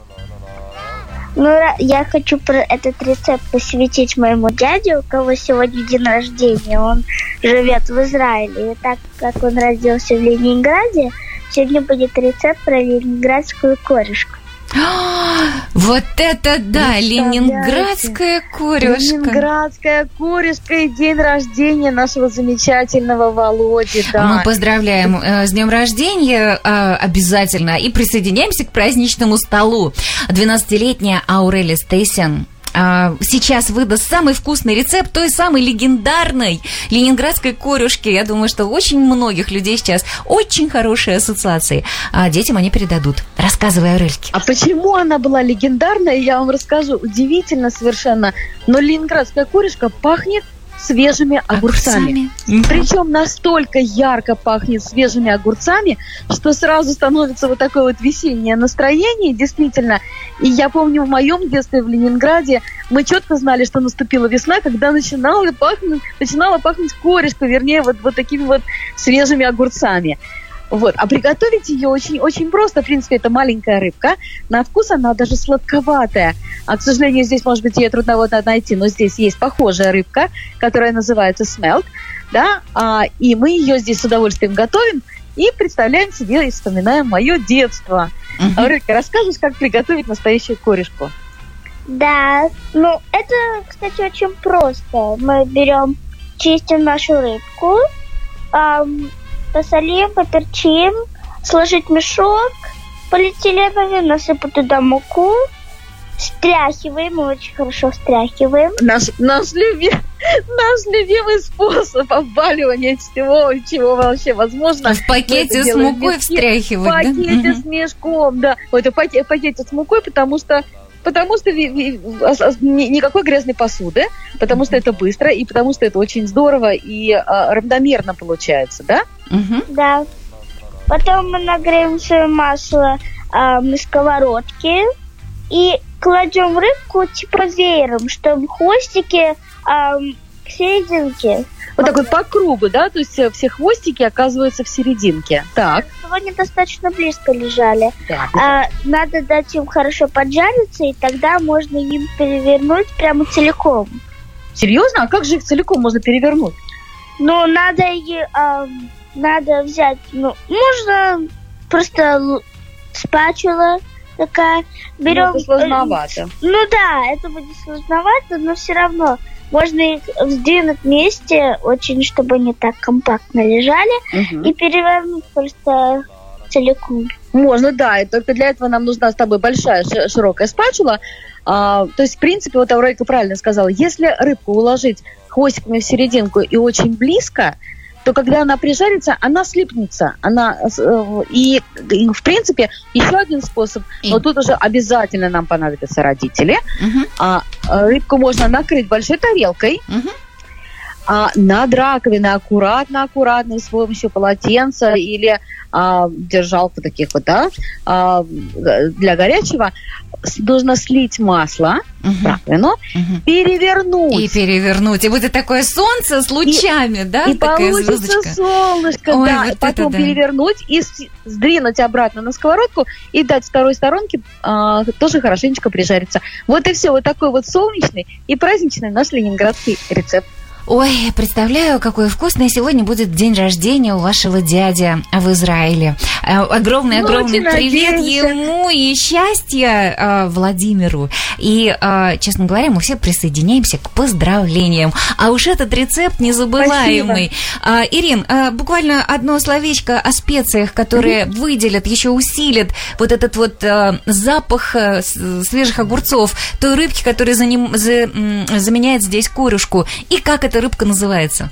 Ну, я хочу про этот рецепт посвятить моему дяде, у кого сегодня день рождения. Он живет в Израиле. И так как он родился в Ленинграде, сегодня будет рецепт про ленинградскую корешку. Вот это да, ленинградская корюшка. Ленинградская корешка и день рождения нашего замечательного Володи, да. Мы поздравляем э, с днем рождения э, обязательно и присоединяемся к праздничному столу. 12-летняя Аурели Стейсен а, сейчас выдаст самый вкусный рецепт той самой легендарной ленинградской корюшки. Я думаю, что очень многих людей сейчас очень хорошие ассоциации. А детям они передадут. Рассказывай, Аурельке. А почему она была легендарная, я вам расскажу. Удивительно совершенно. Но ленинградская корешка пахнет свежими огурцами. Мгм. Причем настолько ярко пахнет свежими огурцами, что сразу становится вот такое вот весеннее настроение, действительно. И я помню, в моем детстве в Ленинграде мы четко знали, что наступила весна, когда начинала пахнуть, начинала пахнуть корешка, вернее, вот, вот такими вот свежими огурцами. Вот. А приготовить ее очень-очень просто. В принципе, это маленькая рыбка. На вкус она даже сладковатая. А, к сожалению, здесь, может быть, ее трудновато найти, но здесь есть похожая рыбка, которая называется смелт. Да? А, и мы ее здесь с удовольствием готовим и представляем себе и вспоминаем мое детство. Мгм. Аурелька, расскажешь, как приготовить настоящую корешку? Да, ну это, кстати, очень просто. Мы берем, чистим нашу рыбку, посолим, поперчим, сложить мешок полиэтиленовый, насыпать туда муку, стряхиваем, мы очень хорошо стряхиваем. Наш, наш, люби- наш любимый способ обваливания всего, чего вообще возможно. В пакете с мукой без- встряхивать, В да? пакете Мгм. с мешком, да. Это в паке- в пакете с мукой, потому что Потому что никакой грязной посуды, потому что это быстро, и потому что это очень здорово и а, равномерно получается, да? Мгм. Да. Потом мы нагреем свое масло а, на сковородке и кладем рыбку типа веером, чтобы хвостики а, к серединке. Вот так вот по кругу, да? То есть э, все хвостики оказываются в серединке. Так. Они достаточно близко лежали. так. А, надо дать им хорошо поджариться, и тогда можно им перевернуть прямо целиком. Серьезно? А как же их целиком можно перевернуть? Ну, надо ам, надо взять, ну, можно просто спачула такая. Берем. Ну, это сложновато. Ну да, это будет сложновато, но все равно можно их сдвинуть вместе, очень, чтобы они так компактно лежали, Мгм. и перевернуть просто целиком. Можно, да, и только для этого нам нужна с тобой большая ши- широкая спачула. А, то есть, в принципе, вот Авройка правильно сказала, если рыбку уложить хвостиками в серединку и очень близко, то когда она прижарится, она слипнется. Она, э, и, и, в принципе, еще один способ, но тут уже обязательно нам понадобятся родители. Мгм. А, э, рыбку можно накрыть большой тарелкой, Мгм. А, над раковиной аккуратно-аккуратно с помощью полотенца или а, держалку таких вот, да, а, для горячего, нужно слить масло в Мгм. раковину, Мгм. перевернуть. И перевернуть. И будет такое солнце с лучами, да? и Такая получится звездочка. солнышко, Ой, да. вот Потом да. перевернуть и сдвинуть обратно на сковородку и дать второй сторонке а, тоже хорошенечко прижариться. Вот и все. Вот такой вот солнечный и праздничный наш ленинградский рецепт. Ой, представляю, какой вкусный сегодня будет день рождения у вашего дяди в Израиле. Огромный-огромный Ну, очень привет надеемся. ему и счастья э, Владимиру. И, э, честно говоря, мы все присоединяемся к поздравлениям. А уж этот рецепт незабываемый. А, Ирин, буквально одно словечко о специях, которые выделят, еще усилят вот этот вот э, запах э, свежих огурцов, той рыбки, которая за ним- за- заменяет здесь корюшку. И как эта рыбка называется?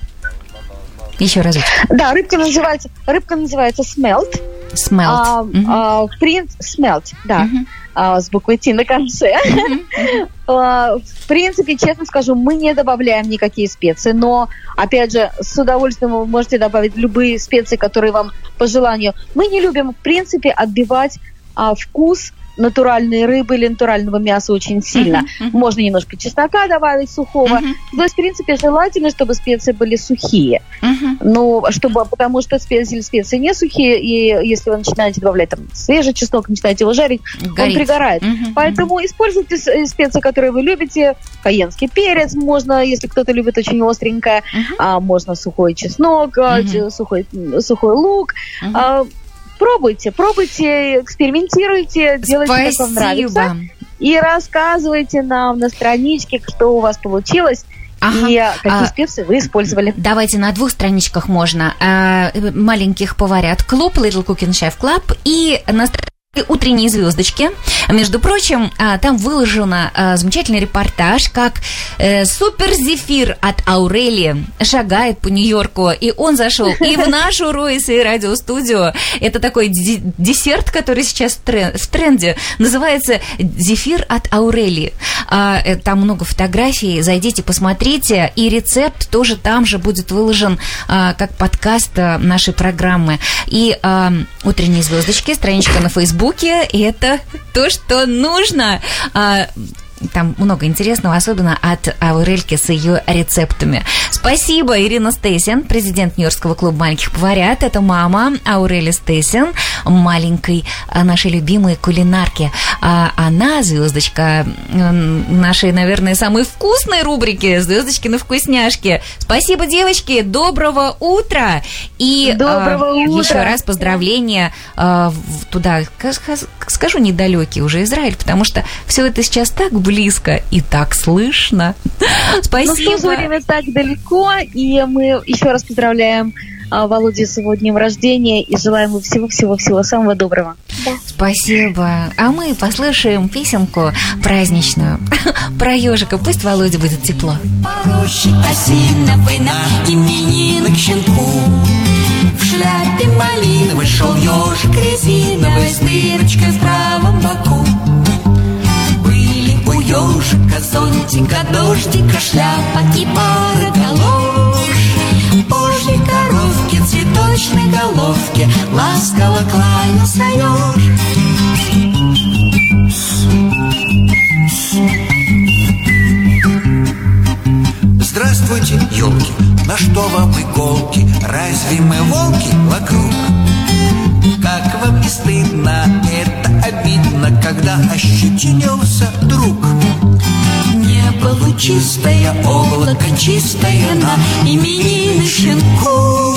Еще разочек. Да, рыбка называется, рыбка называется смелт. Смелт. А, Мгм. а, принципе, смелт, да, Мгм. а, с буквой Т на конце. А, В принципе, честно скажу, мы не добавляем никакие специи, но, опять же, с удовольствием вы можете добавить любые специи, которые вам по желанию. Мы не любим, в принципе, отбивать а, вкус натуральной рыбы или натурального мяса очень сильно. Мгм, мгм. Можно немножко чеснока добавить сухого. Мгм. То есть, в принципе, желательно, чтобы специи были сухие. Мгм. Ну, чтобы, потому что специи, специи не сухие, и если вы начинаете добавлять там свежий чеснок, начинаете его жарить, он Горит. пригорает. Мгм, Поэтому используйте с- э, специи, которые вы любите. Каенский перец можно, если кто-то любит очень остренькое. Мгм. А, можно сухой чеснок, ч- сухой, сухой лук. Мгм. Пробуйте, пробуйте, экспериментируйте, делайте, как вам нравится. Спасибо. и рассказывайте нам на страничке, что у вас получилось. Ага. И а, какие А, специи вы использовали. Давайте на двух страничках можно. А, маленьких поварят клуб, Little Cooking Chef Club и на стр- утренние звездочки. Между прочим, а, там выложен а, замечательный репортаж, как э, супер зефир от Аурели шагает по Нью-Йорку, и он зашел и в нашу Ройс и радиостудию. Это такой десерт, который сейчас в трен- в тренде, называется зефир от Аурели. А, э, Там много фотографий, зайдите, посмотрите, и рецепт тоже там же будет выложен как подкаст нашей программы. И утренние звездочки, страничка на Фейсбуке, это то, что нужно. Там много интересного, особенно от Аурельки с ее рецептами. Спасибо, Ирина Стейсин, президент Нью-Йоркского клуба маленьких поварят. Это мама Аурели Стейсин, маленькой а, нашей любимой кулинарки. А она, звездочка, нашей, наверное, самой вкусной рубрики «Звездочки на вкусняшки». Спасибо, девочки, доброго утра! И Доброго а, утра. еще раз поздравления в- туда, ка- ка- скажу недалекий уже Израиль, потому что все это сейчас так близко и так слышно. Но в то же Спасибо. время так далеко, и мы еще раз поздравляем а, Володю с его днем рождения и желаем ему всего-всего-всего самого доброго. Спасибо. А мы послушаем песенку праздничную про ежика. Пусть Володе будет тепло. В шляпе малиновой шел ежик резиновый С дырочкой в правом боку ежика зонтика, дождика, шляпа и пара галош Божьей коровке, цветочной головке Ласково кланялся еж Здравствуйте, елки, на что вам иголки? Разве мы волки вокруг? Как вам не стыдно, это обидно, когда ощетинился друг. Небо лучистое, облако чистое на именины щенку.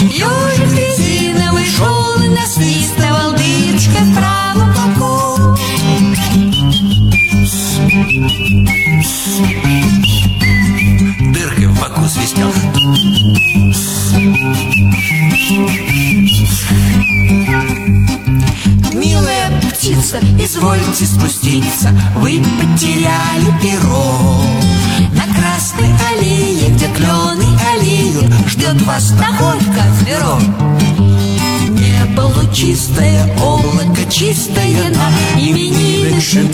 Ежик резиновый шел и насвистывал дырочкой в правом боку. Дыркой в боку свистел. Милая птица, извольте спуститься. Вы потеряли перо. На красной аллее, где клены аллеют Ждет вас находка зверо Небо лучистое, облако чистое На именины щенку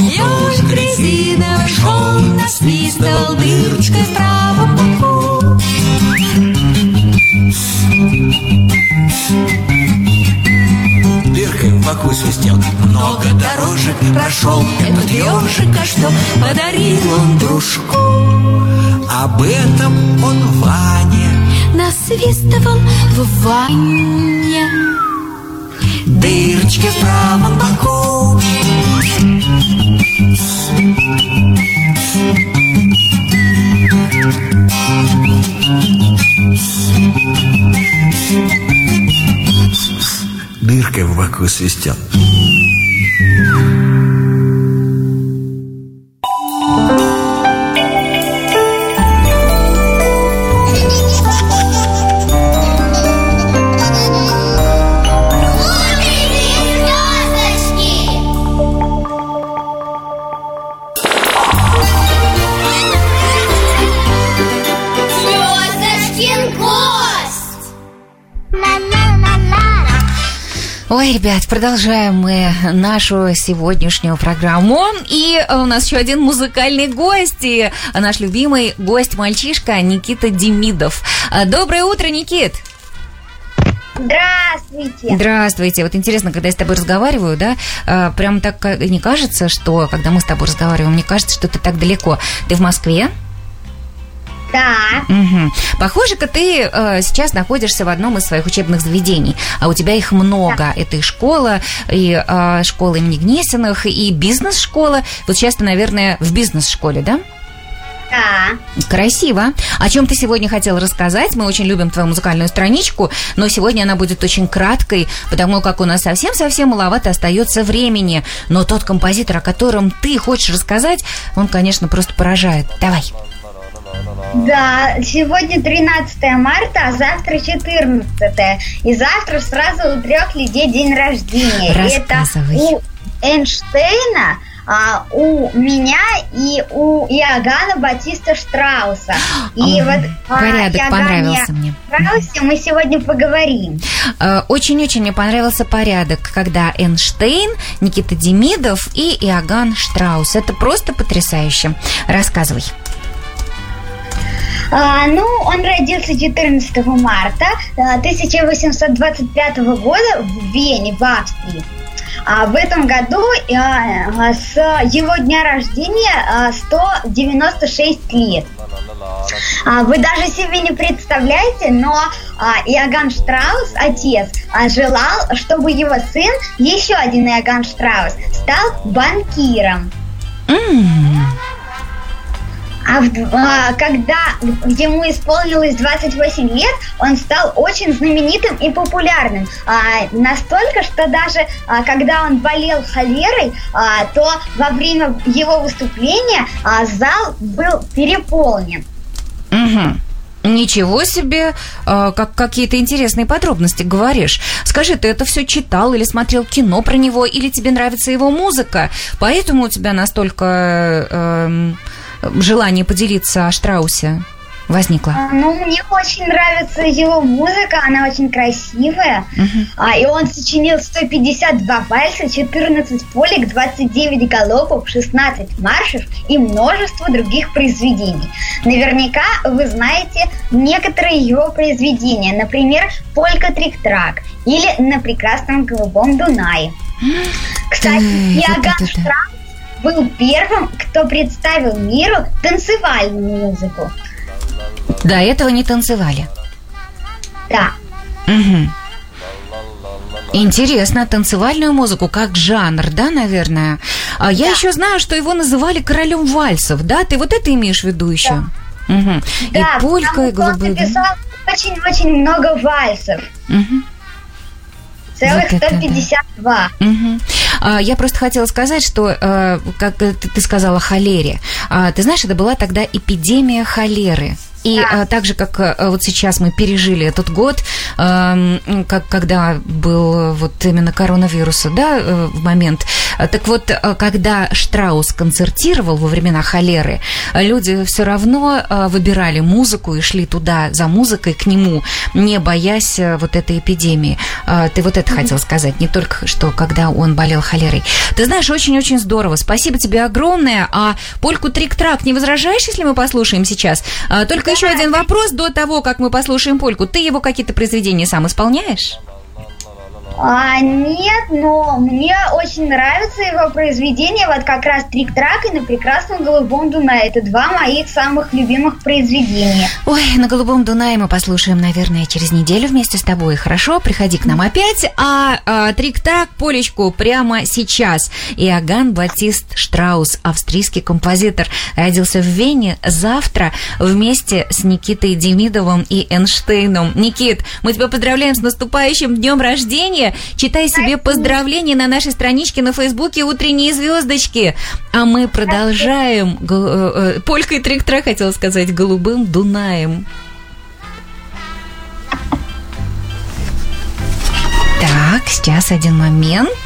Ежик резиновый шел, насвистывал Дырочкой в правом боку. Дыркой в боку свистел Много дорожек прошел. Этот ежик, а что подарил он дружку Насвистывал в ванне. Дырочки в правом боку. Дыркой в боку свистел Ой, ребят, продолжаем мы нашу сегодняшнюю программу. И у нас еще один музыкальный гость. И наш любимый гость-мальчишка Никита Демидов. А, Доброе утро, Никит! Здравствуйте. Здравствуйте. Вот интересно, когда я с тобой разговариваю, да, а, прям так не кажется, что, когда мы с тобой разговариваем, мне кажется, что ты так далеко. Ты в Москве? Да. Мгм. Похоже-ка ты э, сейчас находишься в одном из своих учебных заведений, а у тебя их много. Это и школа, и э, школа имени Гнесиных, и бизнес-школа. Вот сейчас ты, наверное, в бизнес-школе, да? Да. Красиво. О чем ты сегодня хотел рассказать? Мы очень любим твою музыкальную страничку, но сегодня она будет очень краткой, потому как у нас совсем-совсем маловато остается времени. Но тот композитор, о котором ты хочешь рассказать, он, конечно, просто поражает. Давай. Да, сегодня 13 марта, а завтра 14. И завтра сразу у трех людей день рождения. Это у Эйнштейна, а, у меня и у Иоганна Батиста Штрауса. И Ой, вот о порядок Иоганне понравился мне. Штраусе мы сегодня поговорим. Э, Очень-очень мне понравился порядок, когда Эйнштейн, Никита Демидов и Иоганн Штраус. Это просто потрясающе. Рассказывай. А, ну, он родился 14 марта а, 1825 года в Вене, в Австрии. А в этом году а, с его дня рождения а, 196 лет. А, Вы даже себе не представляете, но а, Иоганн Штраус, отец, желал, чтобы его сын, еще один Иоганн Штраус, стал банкиром. А, в- а, когда ему исполнилось 28 лет, он стал очень знаменитым и популярным. А, настолько, что даже а, когда он болел холерой, а, то во время его выступления а, зал был переполнен. Мгм. Ничего себе, э, как какие-то интересные подробности говоришь. Скажи, ты это все читал или смотрел кино про него, или тебе нравится его музыка, поэтому у тебя настолько эм, желание поделиться о Штраусе возникло? А, Ну, мне очень нравится его музыка, она очень красивая. А, и он сочинил 152 вальса, 14 полек, 29 галопов, 16 маршев и множество других произведений. Наверняка вы знаете некоторые его произведения, например, «Полька Трик-Трак» или «На прекрасном голубом Дунае». Кстати, Иоганн. Штраус был первым, кто представил миру танцевальную музыку. До этого не танцевали. Да. Мгм. Интересно, танцевальную музыку как жанр, да, наверное? А я еще знаю, что его называли королем вальсов, да? Ты вот это имеешь в виду еще? Мгм. Да, и полька, и он голубые. да? написал очень-очень много вальсов. Мгм. Целых Вот это да. 152. Мгм. А, Я просто хотела сказать, что, э, как ты ты сказала, холере. А, Ты знаешь, это была тогда эпидемия холеры. И Да. а, так же, как э, вот сейчас мы пережили этот год, эм, как, когда был э, вот именно коронавируса, да, э, в момент. Так вот, э, когда Штраус концертировал во времена холеры, э, люди все равно э, выбирали музыку и шли туда за музыкой к нему, не боясь э, вот этой эпидемии. Ты вот это хотел сказать, не только что когда он болел холерой. Ты знаешь, очень-очень здорово. Спасибо тебе огромное. А польку трик-трак не возражаешь, если мы послушаем сейчас? Только еще один вопрос до того, как мы послушаем польку. Ты его какие-то произведения сам исполняешь? А, нет, но мне очень нравится его произведение, вот как раз Трик-Трак и на прекрасном голубом Дунае. Это два моих самых любимых произведения. Ой, на «Голубом Дунае» мы послушаем, наверное, через неделю вместе с тобой. Хорошо, приходи к нам опять. А, а, трик-так, Полечку, прямо сейчас. Иоганн Батист Штраус, австрийский композитор, родился в Вене завтра вместе с Никитой Демидовым и Эйнштейном. Никит, мы тебя поздравляем с наступающим днем рождения. Читай себе поздравления на нашей страничке на Фейсбуке «Утренние звездочки». А мы продолжаем. Э, э, Полька и трик-трак, хотела сказать, «Голубым Дунаем». Так, сейчас один момент.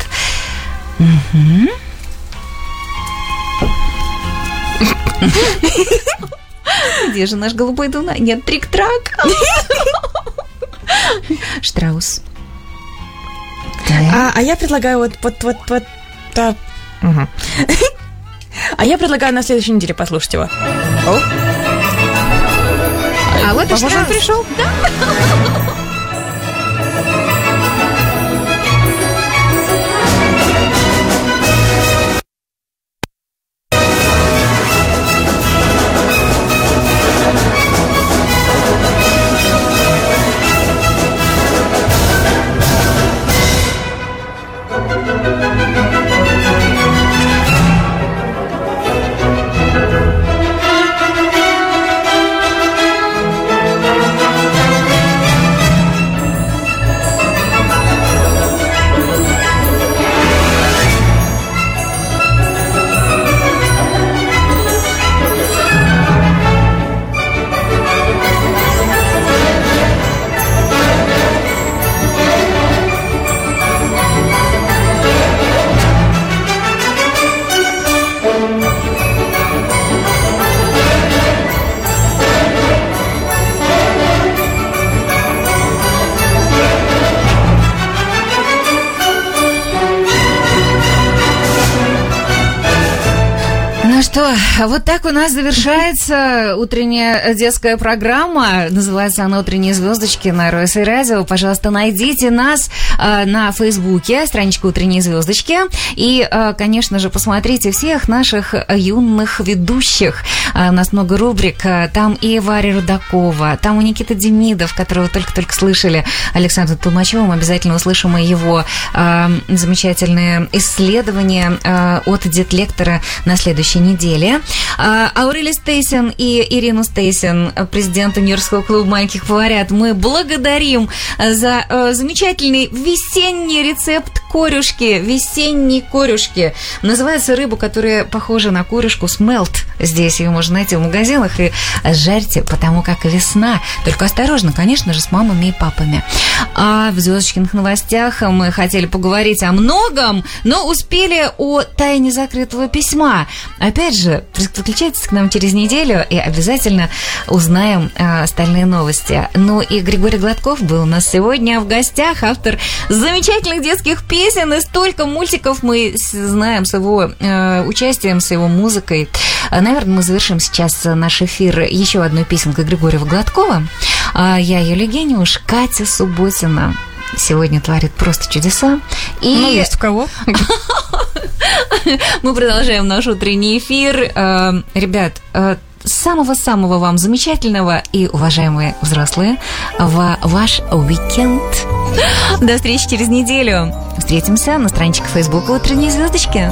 Мгм. Где же наш голубой Дунай? Нет, трик-трак. Штраус. А, а я предлагаю вот, вот, вот, вот, да. Мгм. А я предлагаю на следующей неделе послушать его. О. А вот и пришел. Thank что, вот так у нас завершается утренняя детская программа. Называется она «Утренние звездочки» на РС Радио. Пожалуйста, найдите нас э, на Фейсбуке, страничку «Утренние звездочки». И, э, конечно же, посмотрите всех наших юных ведущих. Э, у нас много рубрик. Там и Варя Рудакова, там и Никита Демидов, которого только-только слышали, Александр Толмачевым. Обязательно услышим и его э, замечательные исследования э, от детлектора на следующей неделе. А, Аурели Стейсен и Ирину Стейсен, президента Нью-Йоркского клуба маленьких поварят, мы благодарим за э, замечательный весенний рецепт корюшки, весенней корюшки. Называется рыбу, которая похожа на корюшку, смелт. Здесь ее можно найти в магазинах и жарьте, потому как весна. Только осторожно, конечно же, с мамами и папами. А в звездочкиных новостях мы хотели поговорить о многом, но успели о тайне закрытого письма. Опять же, подключайтесь к нам через неделю и обязательно узнаем э, остальные новости. Ну и Григорий Гладков был у нас сегодня в гостях, автор замечательных детских песен, и столько мультиков мы знаем с его э, участием, с его музыкой. А, Наверное, мы завершим сейчас наш эфир еще одной песенкой Григория Гладкова. А Я Юлия Гениуш, Катя Субботина сегодня творит просто чудеса. И Ну, есть у кого. мы продолжаем наш утренний эфир. Э, Ребят, э, самого-самого вам замечательного и уважаемые взрослые в ваш уикенд. До встречи через неделю. Встретимся на страничке Фейсбука «Утренние звездочки».